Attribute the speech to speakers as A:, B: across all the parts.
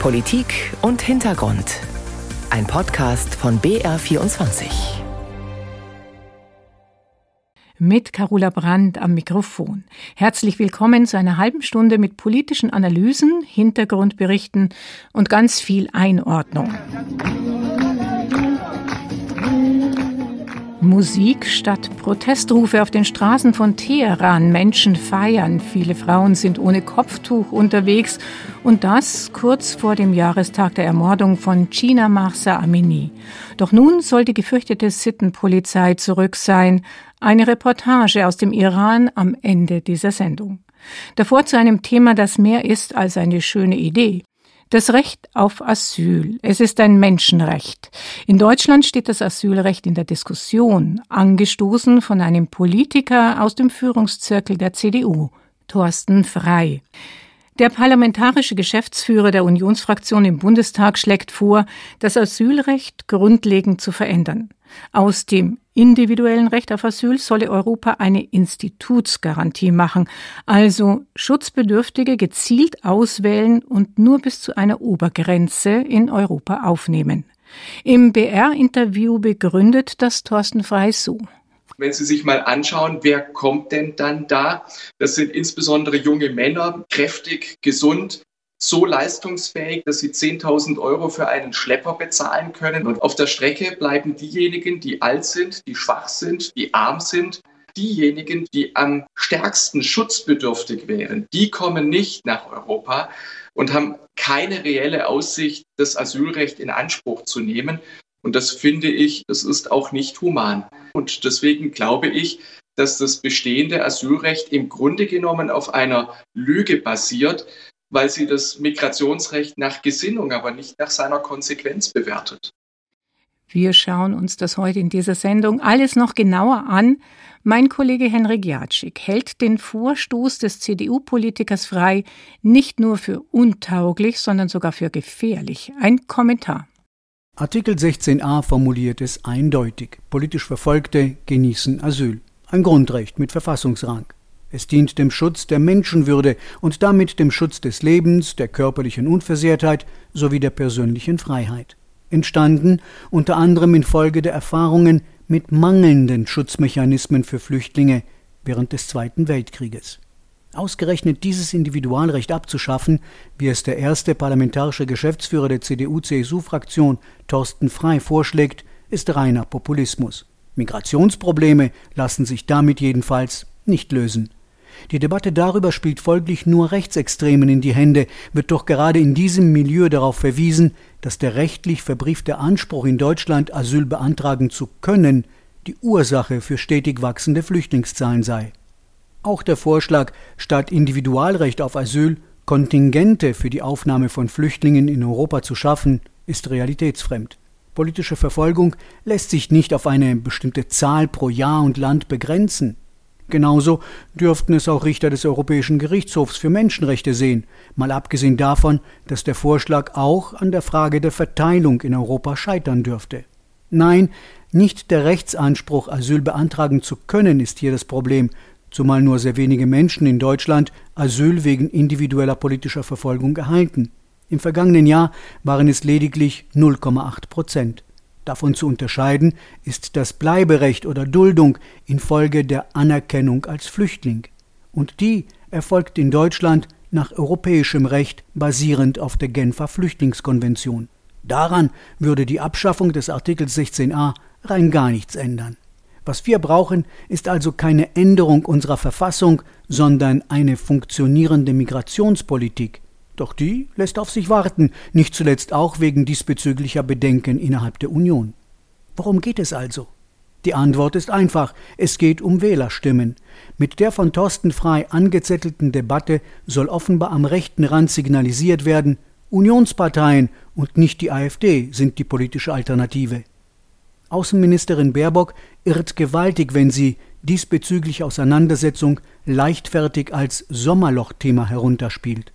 A: Politik und Hintergrund. Ein Podcast von BR24.
B: Mit Carola Brandt am Mikrofon. Herzlich willkommen zu einer halben Stunde mit politischen Analysen, Hintergrundberichten und ganz viel Einordnung. Musik statt Protestrufe auf den Straßen von Teheran. Menschen feiern. Viele Frauen sind ohne Kopftuch unterwegs. Und das kurz vor dem Jahrestag der Ermordung von China Mahsa Amini. Doch nun soll die gefürchtete Sittenpolizei zurück sein. Eine Reportage aus dem Iran am Ende dieser Sendung. Davor zu einem Thema, das mehr ist als eine schöne Idee. Das Recht auf Asyl. Es ist ein Menschenrecht. In Deutschland steht das Asylrecht in der Diskussion, angestoßen von einem Politiker aus dem Führungszirkel der CDU, Thorsten Frei. Der parlamentarische Geschäftsführer der Unionsfraktion im Bundestag schlägt vor, das Asylrecht grundlegend zu verändern. Aus dem individuellen Recht auf Asyl solle Europa eine Institutsgarantie machen, also Schutzbedürftige gezielt auswählen und nur bis zu einer Obergrenze in Europa aufnehmen. Im BR-Interview begründet das Thorsten Frey so.
C: Wenn Sie sich mal anschauen, wer kommt denn dann da? Das sind insbesondere junge Männer, kräftig, gesund, so leistungsfähig, dass sie 10.000 Euro für einen Schlepper bezahlen können. Und auf der Strecke bleiben diejenigen, die alt sind, die schwach sind, die arm sind. Diejenigen, die am stärksten schutzbedürftig wären, die kommen nicht nach Europa und haben keine reelle Aussicht, das Asylrecht in Anspruch zu nehmen. Und das finde ich, das ist auch nicht human. Und deswegen glaube ich, dass das bestehende Asylrecht im Grunde genommen auf einer Lüge basiert, weil sie das Migrationsrecht nach Gesinnung, aber nicht nach seiner Konsequenz bewertet.
B: Wir schauen uns das heute in dieser Sendung alles noch genauer an. Mein Kollege Henrik Jatschik hält den Vorstoß des CDU-Politikers frei nicht nur für untauglich, sondern sogar für gefährlich. Ein Kommentar.
D: Artikel 16a formuliert es eindeutig. Politisch Verfolgte genießen Asyl. Ein Grundrecht mit Verfassungsrang. Es dient dem Schutz der Menschenwürde und damit dem Schutz des Lebens, der körperlichen Unversehrtheit sowie der persönlichen Freiheit. Entstanden unter anderem infolge der Erfahrungen mit mangelnden Schutzmechanismen für Flüchtlinge während des Zweiten Weltkrieges. Ausgerechnet dieses Individualrecht abzuschaffen, wie es der erste parlamentarische Geschäftsführer der CDU-CSU-Fraktion Thorsten Frei vorschlägt, ist reiner Populismus. Migrationsprobleme lassen sich damit jedenfalls nicht lösen. Die Debatte darüber spielt folglich nur Rechtsextremen in die Hände, wird doch gerade in diesem Milieu darauf verwiesen, dass der rechtlich verbriefte Anspruch in Deutschland Asyl beantragen zu können, die Ursache für stetig wachsende Flüchtlingszahlen sei. Auch der Vorschlag, statt Individualrecht auf Asyl Kontingente für die Aufnahme von Flüchtlingen in Europa zu schaffen, ist realitätsfremd. Politische Verfolgung lässt sich nicht auf eine bestimmte Zahl pro Jahr und Land begrenzen. Genauso dürften es auch Richter des Europäischen Gerichtshofs für Menschenrechte sehen, mal abgesehen davon, dass der Vorschlag auch an der Frage der Verteilung in Europa scheitern dürfte. Nein, nicht der Rechtsanspruch, Asyl beantragen zu können, ist hier das Problem, zumal nur sehr wenige Menschen in Deutschland Asyl wegen individueller politischer Verfolgung erhalten. Im vergangenen Jahr waren es lediglich 0,8 Prozent. Davon zu unterscheiden ist das Bleiberecht oder Duldung infolge der Anerkennung als Flüchtling. Und die erfolgt in Deutschland nach europäischem Recht basierend auf der Genfer Flüchtlingskonvention. Daran würde die Abschaffung des Artikels 16a rein gar nichts ändern. Was wir brauchen, ist also keine Änderung unserer Verfassung, sondern eine funktionierende Migrationspolitik, doch die lässt auf sich warten, nicht zuletzt auch wegen diesbezüglicher Bedenken innerhalb der Union. Worum geht es also? Die Antwort ist einfach, es geht um Wählerstimmen. Mit der von Thorsten Frei angezettelten Debatte soll offenbar am rechten Rand signalisiert werden, Unionsparteien und nicht die AfD sind die politische Alternative. Außenministerin Baerbock irrt gewaltig, wenn sie diesbezügliche Auseinandersetzung leichtfertig als Sommerlochthema herunterspielt.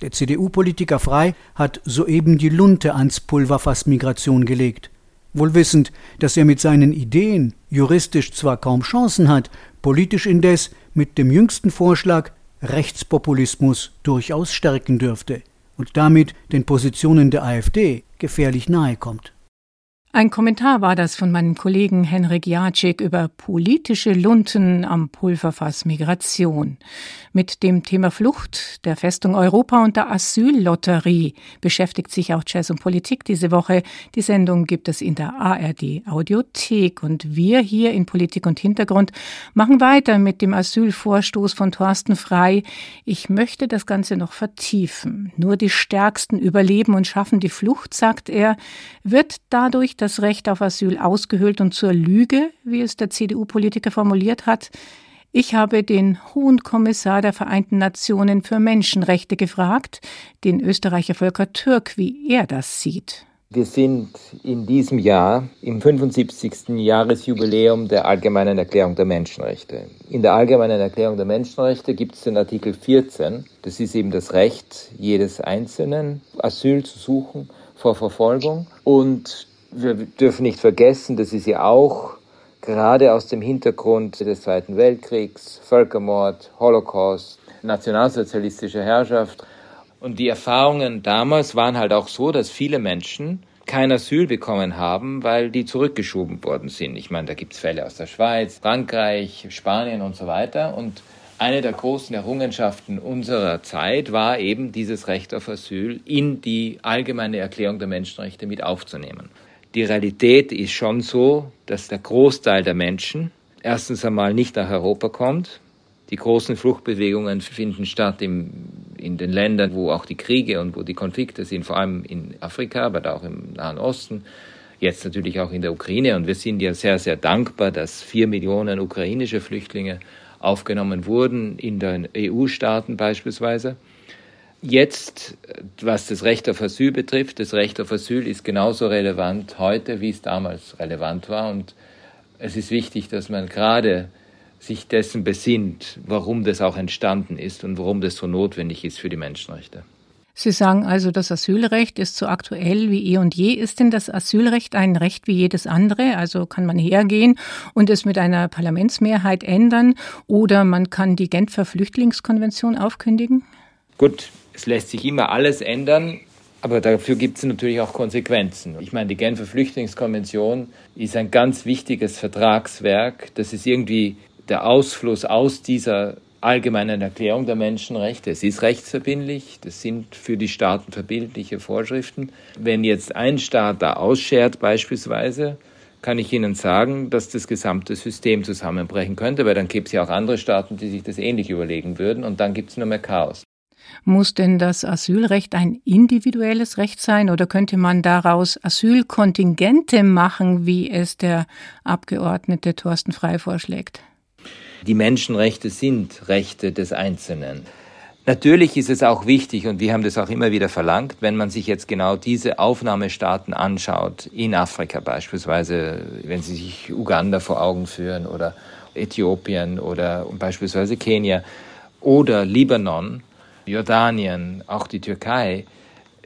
D: Der CDU-Politiker Frei hat soeben die Lunte ans Pulverfass Migration gelegt. Wohl wissend, dass er mit seinen Ideen juristisch zwar kaum Chancen hat, politisch indes mit dem jüngsten Vorschlag Rechtspopulismus durchaus stärken dürfte. und damit den Positionen der AfD gefährlich nahe kommt.
B: Ein Kommentar war das von meinem Kollegen Henrik Jacek über politische Lunten am Pulverfass Migration. Mit dem Thema Flucht, der Festung Europa und der Asyllotterie beschäftigt sich auch Jazz und Politik diese Woche. Die Sendung gibt es in der ARD Audiothek und wir hier in Politik und Hintergrund machen weiter mit dem Asylvorstoß von Thorsten Frei. Ich möchte das Ganze noch vertiefen. Nur die Stärksten überleben und schaffen die Flucht, sagt er, wird dadurch das Recht auf Asyl ausgehöhlt und zur Lüge, wie es der CDU-Politiker formuliert hat. Ich habe den Hohen Kommissar der Vereinten Nationen für Menschenrechte gefragt, den Österreicher Volker Türk, wie er das sieht.
E: Wir sind in diesem Jahr im 75. Jahresjubiläum der Allgemeinen Erklärung der Menschenrechte. In der Allgemeinen Erklärung der Menschenrechte gibt es den Artikel 14. Das ist eben das Recht jedes Einzelnen, Asyl zu suchen vor Verfolgung. Und wir dürfen nicht vergessen, das ist ja auch gerade aus dem Hintergrund des Zweiten Weltkriegs, Völkermord, Holocaust, nationalsozialistische Herrschaft. Und die Erfahrungen damals waren halt auch so, dass viele Menschen kein Asyl bekommen haben, weil die zurückgeschoben worden sind. Ich meine, da gibt es Fälle aus der Schweiz, Frankreich, Spanien und so weiter. Und eine der großen Errungenschaften unserer Zeit war eben dieses Recht auf Asyl in die allgemeine Erklärung der Menschenrechte mit aufzunehmen. Die Realität ist schon so, dass der Großteil der Menschen erstens einmal nicht nach Europa kommt. Die großen Fluchtbewegungen finden statt im, in den Ländern, wo auch die Kriege und wo die Konflikte sind, vor allem in Afrika, aber auch im Nahen Osten, jetzt natürlich auch in der Ukraine. Und wir sind ja sehr, sehr dankbar, dass vier Millionen ukrainische Flüchtlinge aufgenommen wurden in den EU-Staaten beispielsweise. Jetzt, was das Recht auf Asyl betrifft, das Recht auf Asyl ist genauso relevant heute, wie es damals relevant war. Und es ist wichtig, dass man gerade sich dessen besinnt, warum das auch entstanden ist und warum das so notwendig ist für die Menschenrechte.
B: Sie sagen also, das Asylrecht ist so aktuell wie eh und je. Ist denn das Asylrecht ein Recht wie jedes andere? Also kann man hergehen und es mit einer Parlamentsmehrheit ändern oder man kann die Genfer Flüchtlingskonvention aufkündigen?
E: Gut, es lässt sich immer alles ändern, aber dafür gibt es natürlich auch Konsequenzen. Ich meine, die Genfer Flüchtlingskonvention ist ein ganz wichtiges Vertragswerk. Das ist irgendwie der Ausfluss aus dieser allgemeinen Erklärung der Menschenrechte. Es ist rechtsverbindlich, das sind für die Staaten verbindliche Vorschriften. Wenn jetzt ein Staat da ausschert beispielsweise, kann ich Ihnen sagen, dass das gesamte System zusammenbrechen könnte, weil dann gibt es ja auch andere Staaten, die sich das ähnlich überlegen würden und dann gibt es nur mehr Chaos.
B: Muss denn das Asylrecht ein individuelles Recht sein oder könnte man daraus Asylkontingente machen, wie es der Abgeordnete Thorsten Frei vorschlägt?
E: Die Menschenrechte sind Rechte des Einzelnen. Natürlich ist es auch wichtig, und wir haben das auch immer wieder verlangt, wenn man sich jetzt genau diese Aufnahmestaaten anschaut, in Afrika beispielsweise, wenn Sie sich Uganda vor Augen führen oder Äthiopien oder beispielsweise Kenia oder Libanon, Jordanien, auch die Türkei.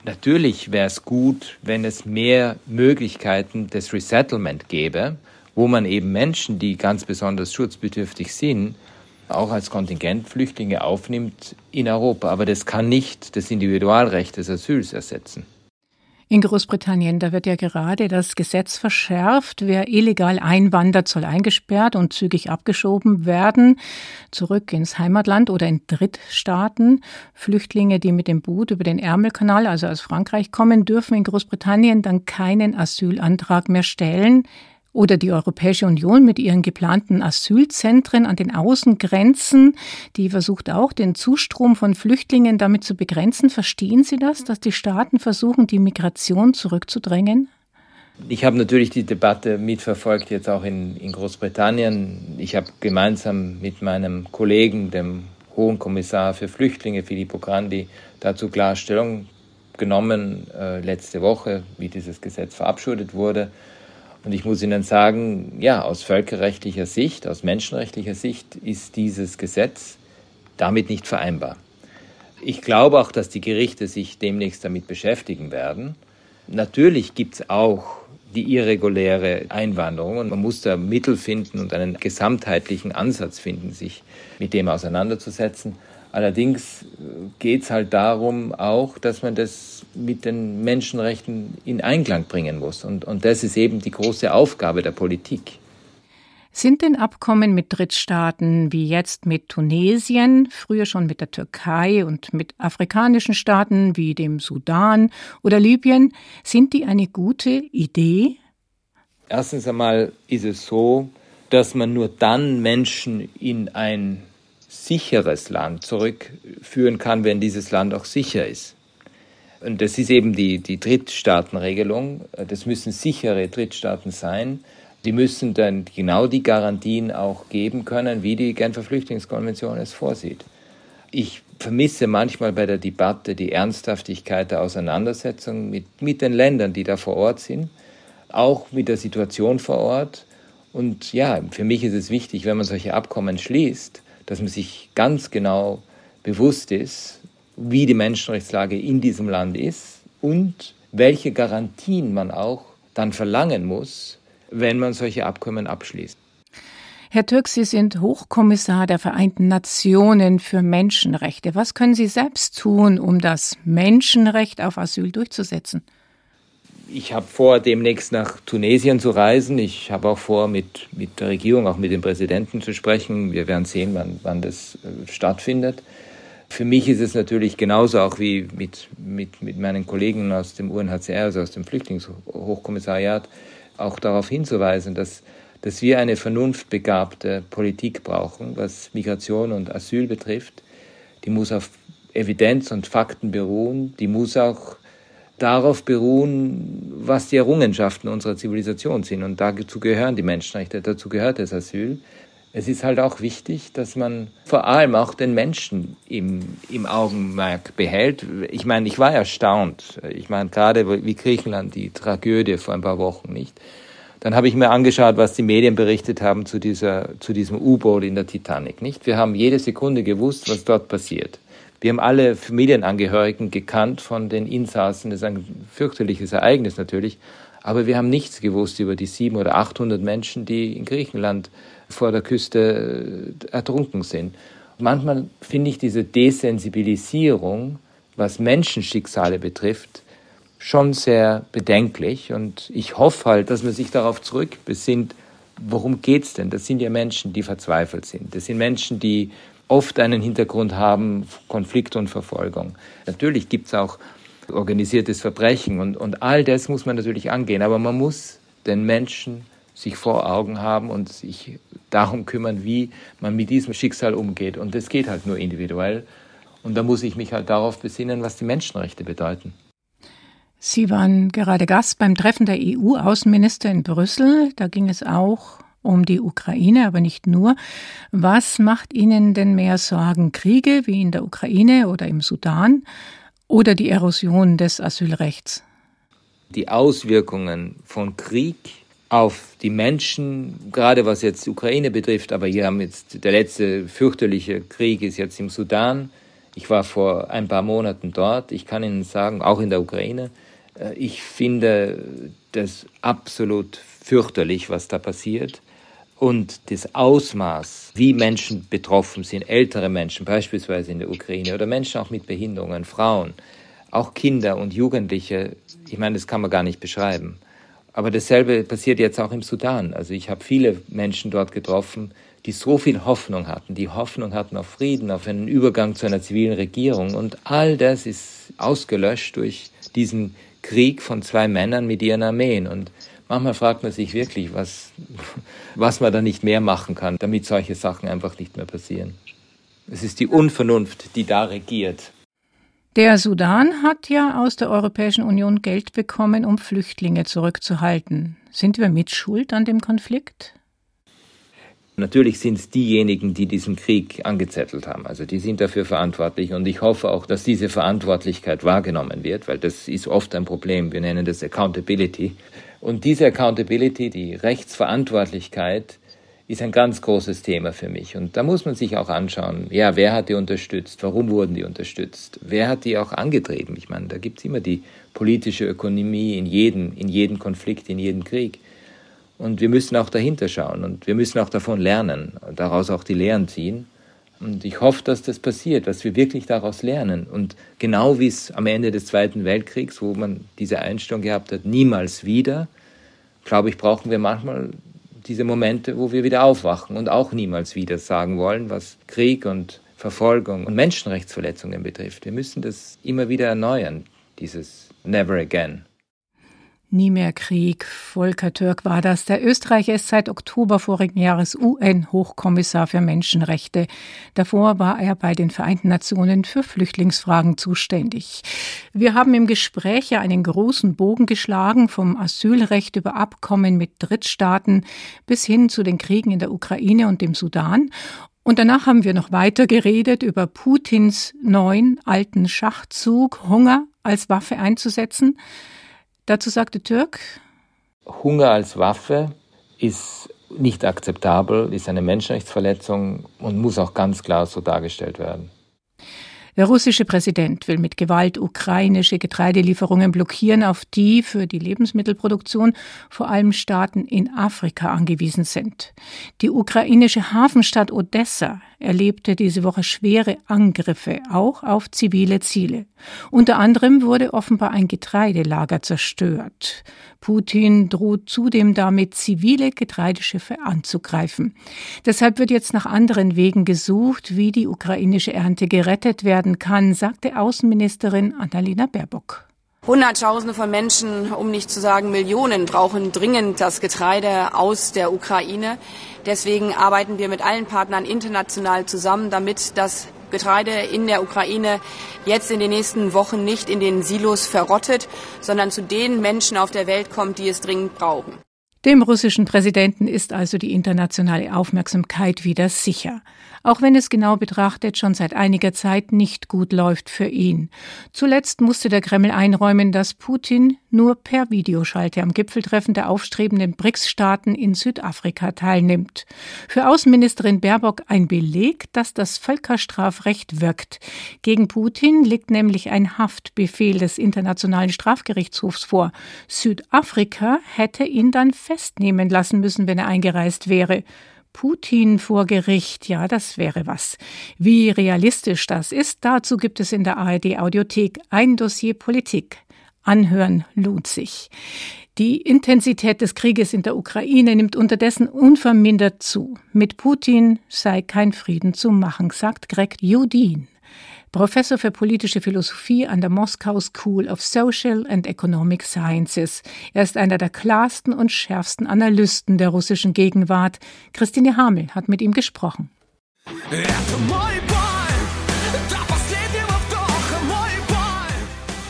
E: Natürlich wäre es gut, wenn es mehr Möglichkeiten des Resettlement gäbe, wo man eben Menschen, die ganz besonders schutzbedürftig sind, auch als Kontingentflüchtlinge aufnimmt in Europa. Aber das kann nicht das Individualrecht des Asyls ersetzen.
B: In Großbritannien, da wird ja gerade das Gesetz verschärft. Wer illegal einwandert, soll eingesperrt und zügig abgeschoben werden, zurück ins Heimatland oder in Drittstaaten. Flüchtlinge, die mit dem Boot über den Ärmelkanal, also aus Frankreich kommen, dürfen in Großbritannien dann keinen Asylantrag mehr stellen oder die Europäische Union mit ihren geplanten Asylzentren an den Außengrenzen, die versucht auch, den Zustrom von Flüchtlingen damit zu begrenzen. Verstehen Sie das, dass die Staaten versuchen, die Migration zurückzudrängen?
E: Ich habe natürlich die Debatte mitverfolgt, jetzt auch in, in Großbritannien. Ich habe gemeinsam mit meinem Kollegen, dem Hohen Kommissar für Flüchtlinge, Filippo Grandi, dazu Klarstellung genommen äh, letzte Woche, wie dieses Gesetz verabschiedet wurde. Und ich muss Ihnen sagen, ja, aus völkerrechtlicher Sicht, aus menschenrechtlicher Sicht ist dieses Gesetz damit nicht vereinbar. Ich glaube auch, dass die Gerichte sich demnächst damit beschäftigen werden. Natürlich gibt es auch die irreguläre Einwanderung und man muss da Mittel finden und einen gesamtheitlichen Ansatz finden, sich mit dem auseinanderzusetzen. Allerdings äh, geht es halt darum auch, dass man das mit den Menschenrechten in Einklang bringen muss. Und, und das ist eben die große Aufgabe der Politik.
B: Sind denn Abkommen mit Drittstaaten wie jetzt mit Tunesien, früher schon mit der Türkei und mit afrikanischen Staaten wie dem Sudan oder Libyen, sind die eine gute Idee?
E: Erstens einmal ist es so, dass man nur dann Menschen in ein sicheres Land zurückführen kann, wenn dieses Land auch sicher ist. Und das ist eben die, die Drittstaatenregelung. Das müssen sichere Drittstaaten sein die müssen dann genau die Garantien auch geben können, wie die Genfer Flüchtlingskonvention es vorsieht. Ich vermisse manchmal bei der Debatte die Ernsthaftigkeit der Auseinandersetzung mit, mit den Ländern, die da vor Ort sind, auch mit der Situation vor Ort. Und ja, für mich ist es wichtig, wenn man solche Abkommen schließt, dass man sich ganz genau bewusst ist, wie die Menschenrechtslage in diesem Land ist und welche Garantien man auch dann verlangen muss, wenn man solche Abkommen abschließt.
B: Herr Türk, Sie sind Hochkommissar der Vereinten Nationen für Menschenrechte. Was können Sie selbst tun, um das Menschenrecht auf Asyl durchzusetzen?
E: Ich habe vor, demnächst nach Tunesien zu reisen. Ich habe auch vor, mit, mit der Regierung, auch mit dem Präsidenten zu sprechen. Wir werden sehen, wann, wann das äh, stattfindet. Für mich ist es natürlich genauso auch wie mit, mit, mit meinen Kollegen aus dem UNHCR, also aus dem Flüchtlingshochkommissariat, auch darauf hinzuweisen, dass, dass wir eine vernunftbegabte Politik brauchen, was Migration und Asyl betrifft. Die muss auf Evidenz und Fakten beruhen, die muss auch darauf beruhen, was die Errungenschaften unserer Zivilisation sind. Und dazu gehören die Menschenrechte, dazu gehört das Asyl. Es ist halt auch wichtig, dass man vor allem auch den Menschen im, im Augenmerk behält. Ich meine, ich war erstaunt. Ich meine, gerade wie Griechenland, die Tragödie vor ein paar Wochen, nicht? Dann habe ich mir angeschaut, was die Medien berichtet haben zu, dieser, zu diesem U-Boot in der Titanic, nicht? Wir haben jede Sekunde gewusst, was dort passiert. Wir haben alle Familienangehörigen gekannt von den Insassen. Das ist ein fürchterliches Ereignis natürlich. Aber wir haben nichts gewusst über die sieben oder achthundert Menschen, die in Griechenland vor der Küste äh, ertrunken sind. Manchmal finde ich diese Desensibilisierung, was Menschenschicksale betrifft, schon sehr bedenklich. Und ich hoffe halt, dass man sich darauf zurückbesinnt, worum geht es denn? Das sind ja Menschen, die verzweifelt sind. Das sind Menschen, die oft einen Hintergrund haben, Konflikt und Verfolgung. Natürlich gibt es auch organisiertes Verbrechen und, und all das muss man natürlich angehen, aber man muss den Menschen sich vor Augen haben und sich darum kümmern, wie man mit diesem Schicksal umgeht. Und das geht halt nur individuell. Und da muss ich mich halt darauf besinnen, was die Menschenrechte bedeuten.
B: Sie waren gerade Gast beim Treffen der EU-Außenminister in Brüssel. Da ging es auch um die Ukraine, aber nicht nur. Was macht Ihnen denn mehr Sorgen? Kriege wie in der Ukraine oder im Sudan oder die Erosion des Asylrechts?
E: Die Auswirkungen von Krieg auf die Menschen, gerade was jetzt die Ukraine betrifft, aber hier haben jetzt der letzte fürchterliche Krieg ist jetzt im Sudan. Ich war vor ein paar Monaten dort. Ich kann Ihnen sagen, auch in der Ukraine, äh, ich finde das absolut fürchterlich, was da passiert. Und das Ausmaß, wie Menschen betroffen sind, ältere Menschen beispielsweise in der Ukraine oder Menschen auch mit Behinderungen, Frauen, auch Kinder und Jugendliche, ich meine, das kann man gar nicht beschreiben. Aber dasselbe passiert jetzt auch im Sudan. Also ich habe viele Menschen dort getroffen, die so viel Hoffnung hatten, die Hoffnung hatten auf Frieden, auf einen Übergang zu einer zivilen Regierung. Und all das ist ausgelöscht durch diesen Krieg von zwei Männern mit ihren Armeen. Und manchmal fragt man sich wirklich, was, was man da nicht mehr machen kann, damit solche Sachen einfach nicht mehr passieren. Es ist die Unvernunft, die da regiert.
B: Der Sudan hat ja aus der Europäischen Union Geld bekommen, um Flüchtlinge zurückzuhalten. Sind wir mitschuld an dem Konflikt?
E: Natürlich sind es diejenigen, die diesen Krieg angezettelt haben. Also die sind dafür verantwortlich und ich hoffe auch, dass diese Verantwortlichkeit wahrgenommen wird, weil das ist oft ein Problem. Wir nennen das Accountability. Und diese Accountability, die Rechtsverantwortlichkeit, ist ein ganz großes Thema für mich. Und da muss man sich auch anschauen, ja, wer hat die unterstützt, warum wurden die unterstützt, wer hat die auch angetrieben. Ich meine, da gibt es immer die politische Ökonomie in jedem, in jedem Konflikt, in jedem Krieg. Und wir müssen auch dahinter schauen und wir müssen auch davon lernen, daraus auch die Lehren ziehen. Und ich hoffe, dass das passiert, dass wir wirklich daraus lernen. Und genau wie es am Ende des Zweiten Weltkriegs, wo man diese Einstellung gehabt hat, niemals wieder, glaube ich, brauchen wir manchmal diese Momente, wo wir wieder aufwachen und auch niemals wieder sagen wollen, was Krieg und Verfolgung und Menschenrechtsverletzungen betrifft. Wir müssen das immer wieder erneuern, dieses Never Again.
B: Nie mehr Krieg. Volker Türk war das. Der Österreicher ist seit Oktober vorigen Jahres UN-Hochkommissar für Menschenrechte. Davor war er bei den Vereinten Nationen für Flüchtlingsfragen zuständig. Wir haben im Gespräch ja einen großen Bogen geschlagen vom Asylrecht über Abkommen mit Drittstaaten bis hin zu den Kriegen in der Ukraine und dem Sudan. Und danach haben wir noch weiter geredet über Putins neuen alten Schachzug, Hunger als Waffe einzusetzen. Dazu sagte Türk,
E: Hunger als Waffe ist nicht akzeptabel, ist eine Menschenrechtsverletzung und muss auch ganz klar so dargestellt werden.
B: Der russische Präsident will mit Gewalt ukrainische Getreidelieferungen blockieren, auf die für die Lebensmittelproduktion vor allem Staaten in Afrika angewiesen sind. Die ukrainische Hafenstadt Odessa erlebte diese Woche schwere Angriffe auch auf zivile Ziele. Unter anderem wurde offenbar ein Getreidelager zerstört. Putin droht zudem damit, zivile Getreideschiffe anzugreifen. Deshalb wird jetzt nach anderen Wegen gesucht, wie die ukrainische Ernte gerettet werden kann, sagte Außenministerin Annalena Baerbock.
F: Hunderttausende von Menschen, um nicht zu sagen Millionen, brauchen dringend das Getreide aus der Ukraine. Deswegen arbeiten wir mit allen Partnern international zusammen, damit das Getreide in der Ukraine jetzt in den nächsten Wochen nicht in den Silos verrottet, sondern zu den Menschen auf der Welt kommt, die es dringend brauchen.
B: Dem russischen Präsidenten ist also die internationale Aufmerksamkeit wieder sicher auch wenn es genau betrachtet schon seit einiger Zeit nicht gut läuft für ihn. Zuletzt musste der Kreml einräumen, dass Putin nur per Videoschalte am Gipfeltreffen der aufstrebenden BRICS-Staaten in Südafrika teilnimmt. Für Außenministerin Baerbock ein Beleg, dass das Völkerstrafrecht wirkt. Gegen Putin liegt nämlich ein Haftbefehl des Internationalen Strafgerichtshofs vor. Südafrika hätte ihn dann festnehmen lassen müssen, wenn er eingereist wäre. Putin vor Gericht, ja, das wäre was. Wie realistisch das ist, dazu gibt es in der ARD Audiothek ein Dossier Politik. Anhören lohnt sich. Die Intensität des Krieges in der Ukraine nimmt unterdessen unvermindert zu. Mit Putin sei kein Frieden zu machen, sagt Greg Judin. Professor für politische Philosophie an der Moskau School of Social and Economic Sciences. Er ist einer der klarsten und schärfsten Analysten der russischen Gegenwart. Christine Hamel hat mit ihm gesprochen.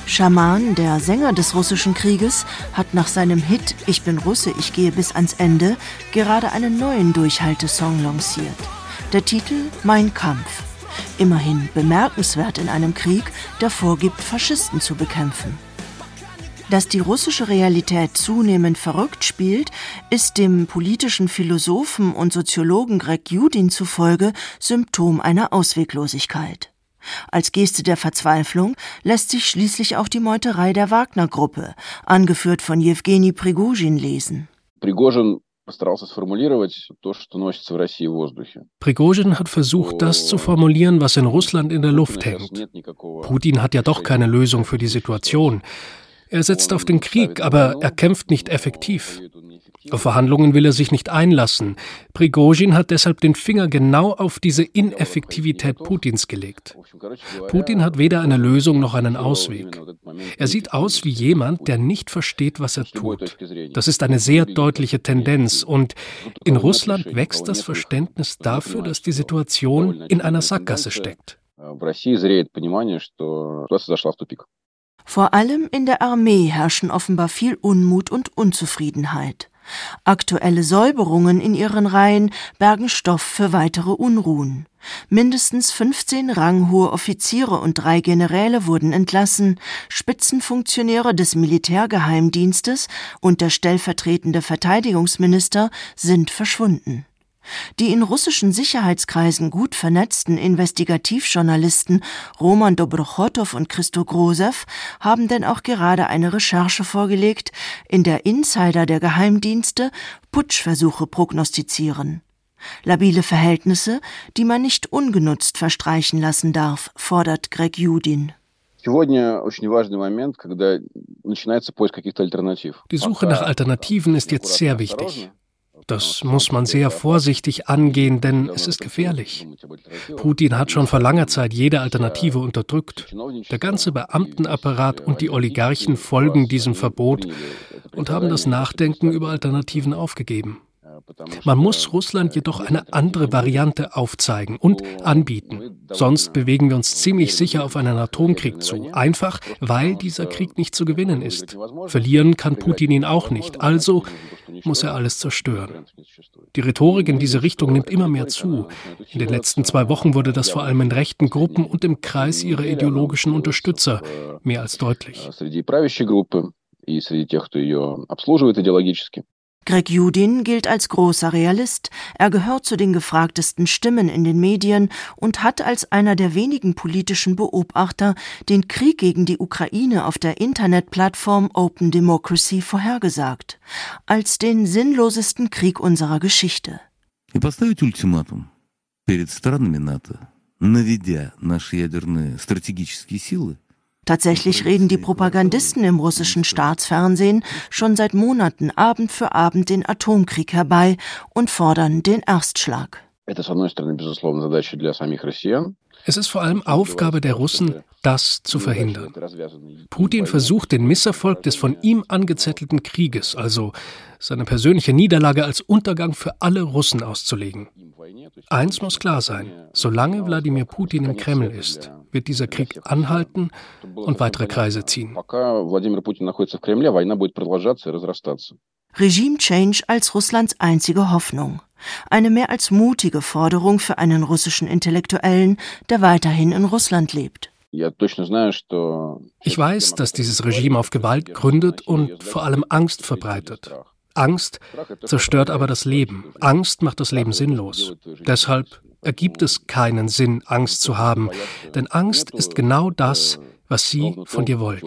G: Schaman, der Sänger des russischen Krieges, hat nach seinem Hit Ich bin Russe, ich gehe bis ans Ende gerade einen neuen Durchhaltesong lanciert. Der Titel Mein Kampf. Immerhin bemerkenswert in einem Krieg, der vorgibt, Faschisten zu bekämpfen. Dass die russische Realität zunehmend verrückt spielt, ist dem politischen Philosophen und Soziologen Greg Judin zufolge Symptom einer Ausweglosigkeit. Als Geste der Verzweiflung lässt sich schließlich auch die Meuterei der Wagner-Gruppe, angeführt von Jewgeni Prigozhin, lesen.
H: Prigozhin Prigozhin
I: hat versucht, das zu formulieren, was in Russland in der Luft hängt. Putin hat ja doch keine Lösung für die Situation. Er setzt auf den Krieg, aber er kämpft nicht effektiv. Auf Verhandlungen will er sich nicht einlassen. Prigozhin hat deshalb den Finger genau auf diese Ineffektivität Putins gelegt. Putin hat weder eine Lösung noch einen Ausweg. Er sieht aus wie jemand, der nicht versteht, was er tut. Das ist eine sehr deutliche Tendenz und in Russland wächst das Verständnis dafür, dass die Situation in einer Sackgasse steckt.
G: Vor allem in der Armee herrschen offenbar viel Unmut und Unzufriedenheit. Aktuelle Säuberungen in ihren Reihen bergen Stoff für weitere Unruhen. Mindestens 15 ranghohe Offiziere und drei Generäle wurden entlassen, Spitzenfunktionäre des Militärgeheimdienstes und der stellvertretende Verteidigungsminister sind verschwunden. Die in russischen Sicherheitskreisen gut vernetzten Investigativjournalisten Roman Dobrochotow und Christo Grosev haben denn auch gerade eine Recherche vorgelegt, in der Insider der Geheimdienste Putschversuche prognostizieren. Labile Verhältnisse, die man nicht ungenutzt verstreichen lassen darf, fordert Greg Judin.
I: Die Suche nach Alternativen ist jetzt sehr wichtig. Das muss man sehr vorsichtig angehen, denn es ist gefährlich. Putin hat schon vor langer Zeit jede Alternative unterdrückt. Der ganze Beamtenapparat und die Oligarchen folgen diesem Verbot und haben das Nachdenken über Alternativen aufgegeben. Man muss Russland jedoch eine andere Variante aufzeigen und anbieten. Sonst bewegen wir uns ziemlich sicher auf einen Atomkrieg zu. Einfach, weil dieser Krieg nicht zu gewinnen ist. Verlieren kann Putin ihn auch nicht. Also muss er alles zerstören. Die Rhetorik in diese Richtung nimmt immer mehr zu. In den letzten zwei Wochen wurde das vor allem in rechten Gruppen und im Kreis ihrer ideologischen Unterstützer mehr als deutlich.
G: Greg Judin gilt als großer Realist. Er gehört zu den gefragtesten Stimmen in den Medien und hat als einer der wenigen politischen Beobachter den Krieg gegen die Ukraine auf der Internetplattform Open Democracy vorhergesagt. Als den sinnlosesten Krieg unserer Geschichte. перед странами НАТО, наведя наши ядерные стратегические силы, Tatsächlich reden die Propagandisten im russischen Staatsfernsehen schon seit Monaten Abend für Abend den Atomkrieg herbei und fordern den Erstschlag.
I: Es ist vor allem Aufgabe der Russen, das zu verhindern. Putin versucht den Misserfolg des von ihm angezettelten Krieges, also seine persönliche Niederlage als Untergang für alle Russen auszulegen. Eins muss klar sein, solange Wladimir Putin im Kreml ist, wird dieser Krieg anhalten und weitere Kreise ziehen.
G: Regime Change als Russlands einzige Hoffnung. Eine mehr als mutige Forderung für einen russischen Intellektuellen, der weiterhin in Russland lebt.
I: Ich weiß, dass dieses Regime auf Gewalt gründet und vor allem Angst verbreitet. Angst zerstört aber das Leben. Angst macht das Leben sinnlos. Deshalb ergibt es keinen Sinn, Angst zu haben, denn Angst ist genau das, was sie von dir wollen.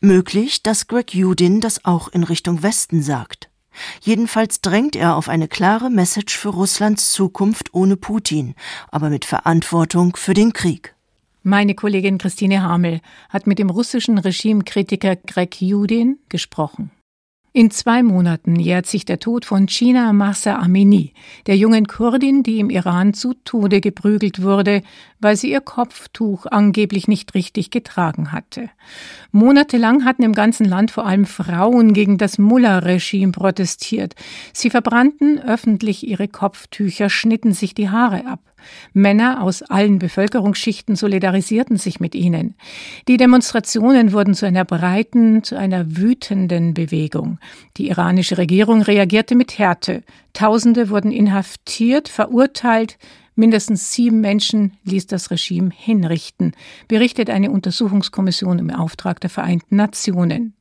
G: Möglich, dass Greg Judin das auch in Richtung Westen sagt. Jedenfalls drängt er auf eine klare Message für Russlands Zukunft ohne Putin, aber mit Verantwortung für den Krieg.
B: Meine Kollegin Christine Hamel hat mit dem russischen Regimekritiker Greg Judin gesprochen. In zwei Monaten jährt sich der Tod von China Massa Amini, der jungen Kurdin, die im Iran zu Tode geprügelt wurde, weil sie ihr Kopftuch angeblich nicht richtig getragen hatte. Monatelang hatten im ganzen Land vor allem Frauen gegen das Mullah-Regime protestiert. Sie verbrannten öffentlich ihre Kopftücher, schnitten sich die Haare ab. Männer aus allen Bevölkerungsschichten solidarisierten sich mit ihnen. Die Demonstrationen wurden zu einer breiten, zu einer wütenden Bewegung. Die iranische Regierung reagierte mit Härte. Tausende wurden inhaftiert, verurteilt, Mindestens sieben Menschen ließ das Regime hinrichten, berichtet eine Untersuchungskommission im Auftrag der Vereinten Nationen.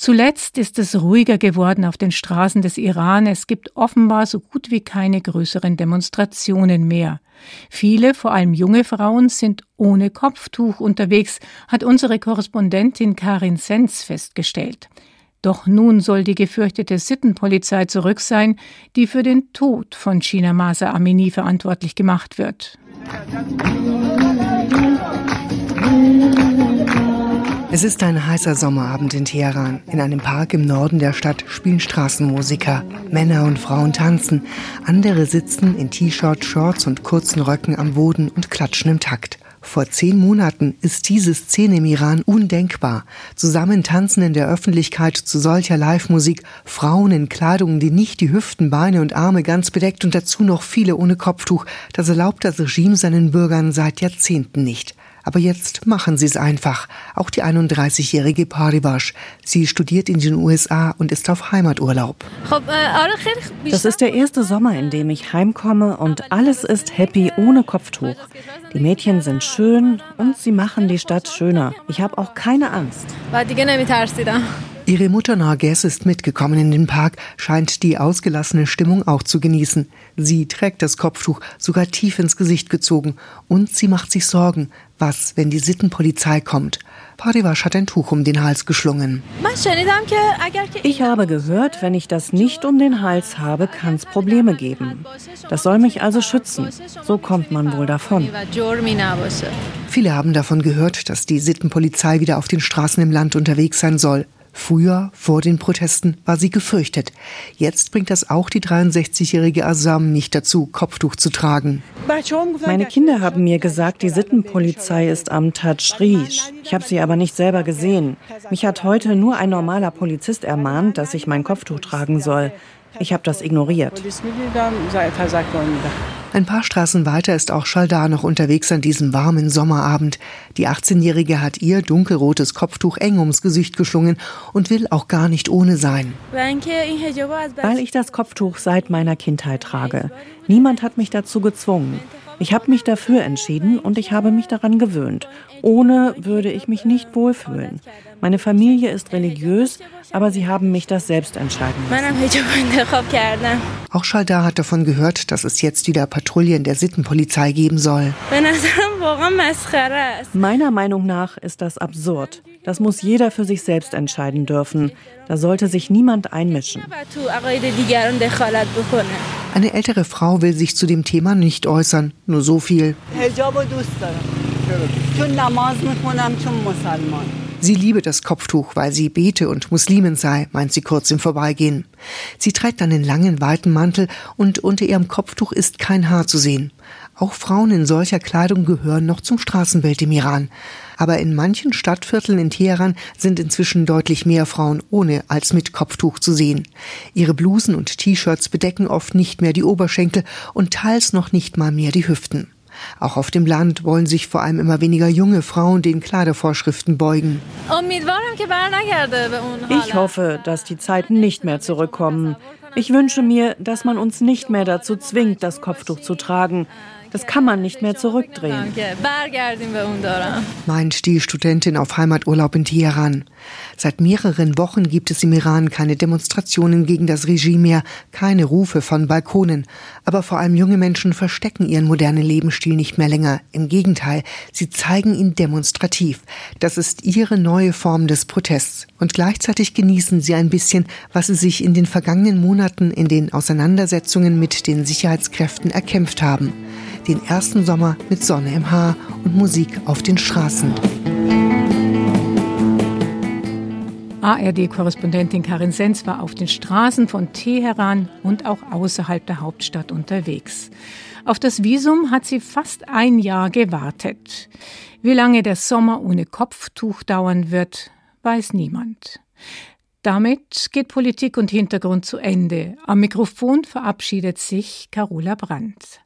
B: Zuletzt ist es ruhiger geworden auf den Straßen des Iran. Es gibt offenbar so gut wie keine größeren Demonstrationen mehr. Viele, vor allem junge Frauen, sind ohne Kopftuch unterwegs, hat unsere Korrespondentin Karin Sens festgestellt. Doch nun soll die gefürchtete Sittenpolizei zurück sein, die für den Tod von China Masa Amini verantwortlich gemacht wird.
A: Es ist ein heißer Sommerabend in Teheran. In einem Park im Norden der Stadt spielen Straßenmusiker. Männer und Frauen tanzen. Andere sitzen in T-Shirt, Shorts und kurzen Röcken am Boden und klatschen im Takt. Vor zehn Monaten ist diese Szene im Iran undenkbar. Zusammen tanzen in der Öffentlichkeit zu solcher Live-Musik Frauen in Kleidung, die nicht die Hüften, Beine und Arme ganz bedeckt und dazu noch viele ohne Kopftuch. Das erlaubt das Regime seinen Bürgern seit Jahrzehnten nicht. Aber jetzt machen sie es einfach. Auch die 31-jährige Paribash. Sie studiert in den USA und ist auf Heimaturlaub.
J: Das ist der erste Sommer, in dem ich heimkomme und alles ist happy ohne Kopftuch. Die Mädchen sind schön und sie machen die Stadt schöner. Ich habe auch keine Angst.
A: Ihre Mutter Narges ist mitgekommen in den Park, scheint die ausgelassene Stimmung auch zu genießen. Sie trägt das Kopftuch sogar tief ins Gesicht gezogen und sie macht sich Sorgen. Was, wenn die Sittenpolizei kommt? Parivash hat ein Tuch um den Hals geschlungen.
J: Ich habe gehört, wenn ich das nicht um den Hals habe, kann es Probleme geben. Das soll mich also schützen. So kommt man wohl davon.
A: Viele haben davon gehört, dass die Sittenpolizei wieder auf den Straßen im Land unterwegs sein soll. Früher, vor den Protesten, war sie gefürchtet. Jetzt bringt das auch die 63-jährige Asam nicht dazu, Kopftuch zu tragen.
J: Meine Kinder haben mir gesagt, die Sittenpolizei ist am Tajrish. Ich habe sie aber nicht selber gesehen. Mich hat heute nur ein normaler Polizist ermahnt, dass ich mein Kopftuch tragen soll. Ich habe das ignoriert.
A: Ein paar Straßen weiter ist auch Schaldar noch unterwegs an diesem warmen Sommerabend. Die 18-Jährige hat ihr dunkelrotes Kopftuch eng ums Gesicht geschlungen und will auch gar nicht ohne sein.
J: Weil ich das Kopftuch seit meiner Kindheit trage. Niemand hat mich dazu gezwungen. Ich habe mich dafür entschieden und ich habe mich daran gewöhnt. Ohne würde ich mich nicht wohlfühlen. Meine Familie ist religiös, aber sie haben mich das selbst entscheiden lassen.
A: Auch Schaldar hat davon gehört, dass es jetzt wieder Patrouillen der Sittenpolizei geben soll.
J: Meiner Meinung nach ist das absurd. Das muss jeder für sich selbst entscheiden dürfen. Da sollte sich niemand einmischen.
A: Eine ältere Frau will sich zu dem Thema nicht äußern. Nur so viel. Sie liebe das Kopftuch, weil sie bete und Muslimin sei, meint sie kurz im Vorbeigehen. Sie trägt einen langen, weiten Mantel und unter ihrem Kopftuch ist kein Haar zu sehen. Auch Frauen in solcher Kleidung gehören noch zum Straßenbild im Iran. Aber in manchen Stadtvierteln in Teheran sind inzwischen deutlich mehr Frauen ohne als mit Kopftuch zu sehen. Ihre Blusen und T-Shirts bedecken oft nicht mehr die Oberschenkel und teils noch nicht mal mehr die Hüften. Auch auf dem Land wollen sich vor allem immer weniger junge Frauen den Kleidervorschriften beugen.
J: Ich hoffe, dass die Zeiten nicht mehr zurückkommen. Ich wünsche mir, dass man uns nicht mehr dazu zwingt, das Kopftuch zu tragen. Das kann man nicht mehr zurückdrehen.
A: Meint die Studentin auf Heimaturlaub in Teheran. Seit mehreren Wochen gibt es im Iran keine Demonstrationen gegen das Regime mehr, keine Rufe von Balkonen. Aber vor allem junge Menschen verstecken ihren modernen Lebensstil nicht mehr länger. Im Gegenteil, sie zeigen ihn demonstrativ. Das ist ihre neue Form des Protests. Und gleichzeitig genießen sie ein bisschen, was sie sich in den vergangenen Monaten in den Auseinandersetzungen mit den Sicherheitskräften erkämpft haben den ersten Sommer mit Sonne im Haar und Musik auf den Straßen.
B: ARD-Korrespondentin Karin Sens war auf den Straßen von Teheran und auch außerhalb der Hauptstadt unterwegs. Auf das Visum hat sie fast ein Jahr gewartet. Wie lange der Sommer ohne Kopftuch dauern wird, weiß niemand. Damit geht Politik und Hintergrund zu Ende. Am Mikrofon verabschiedet sich Carola Brandt.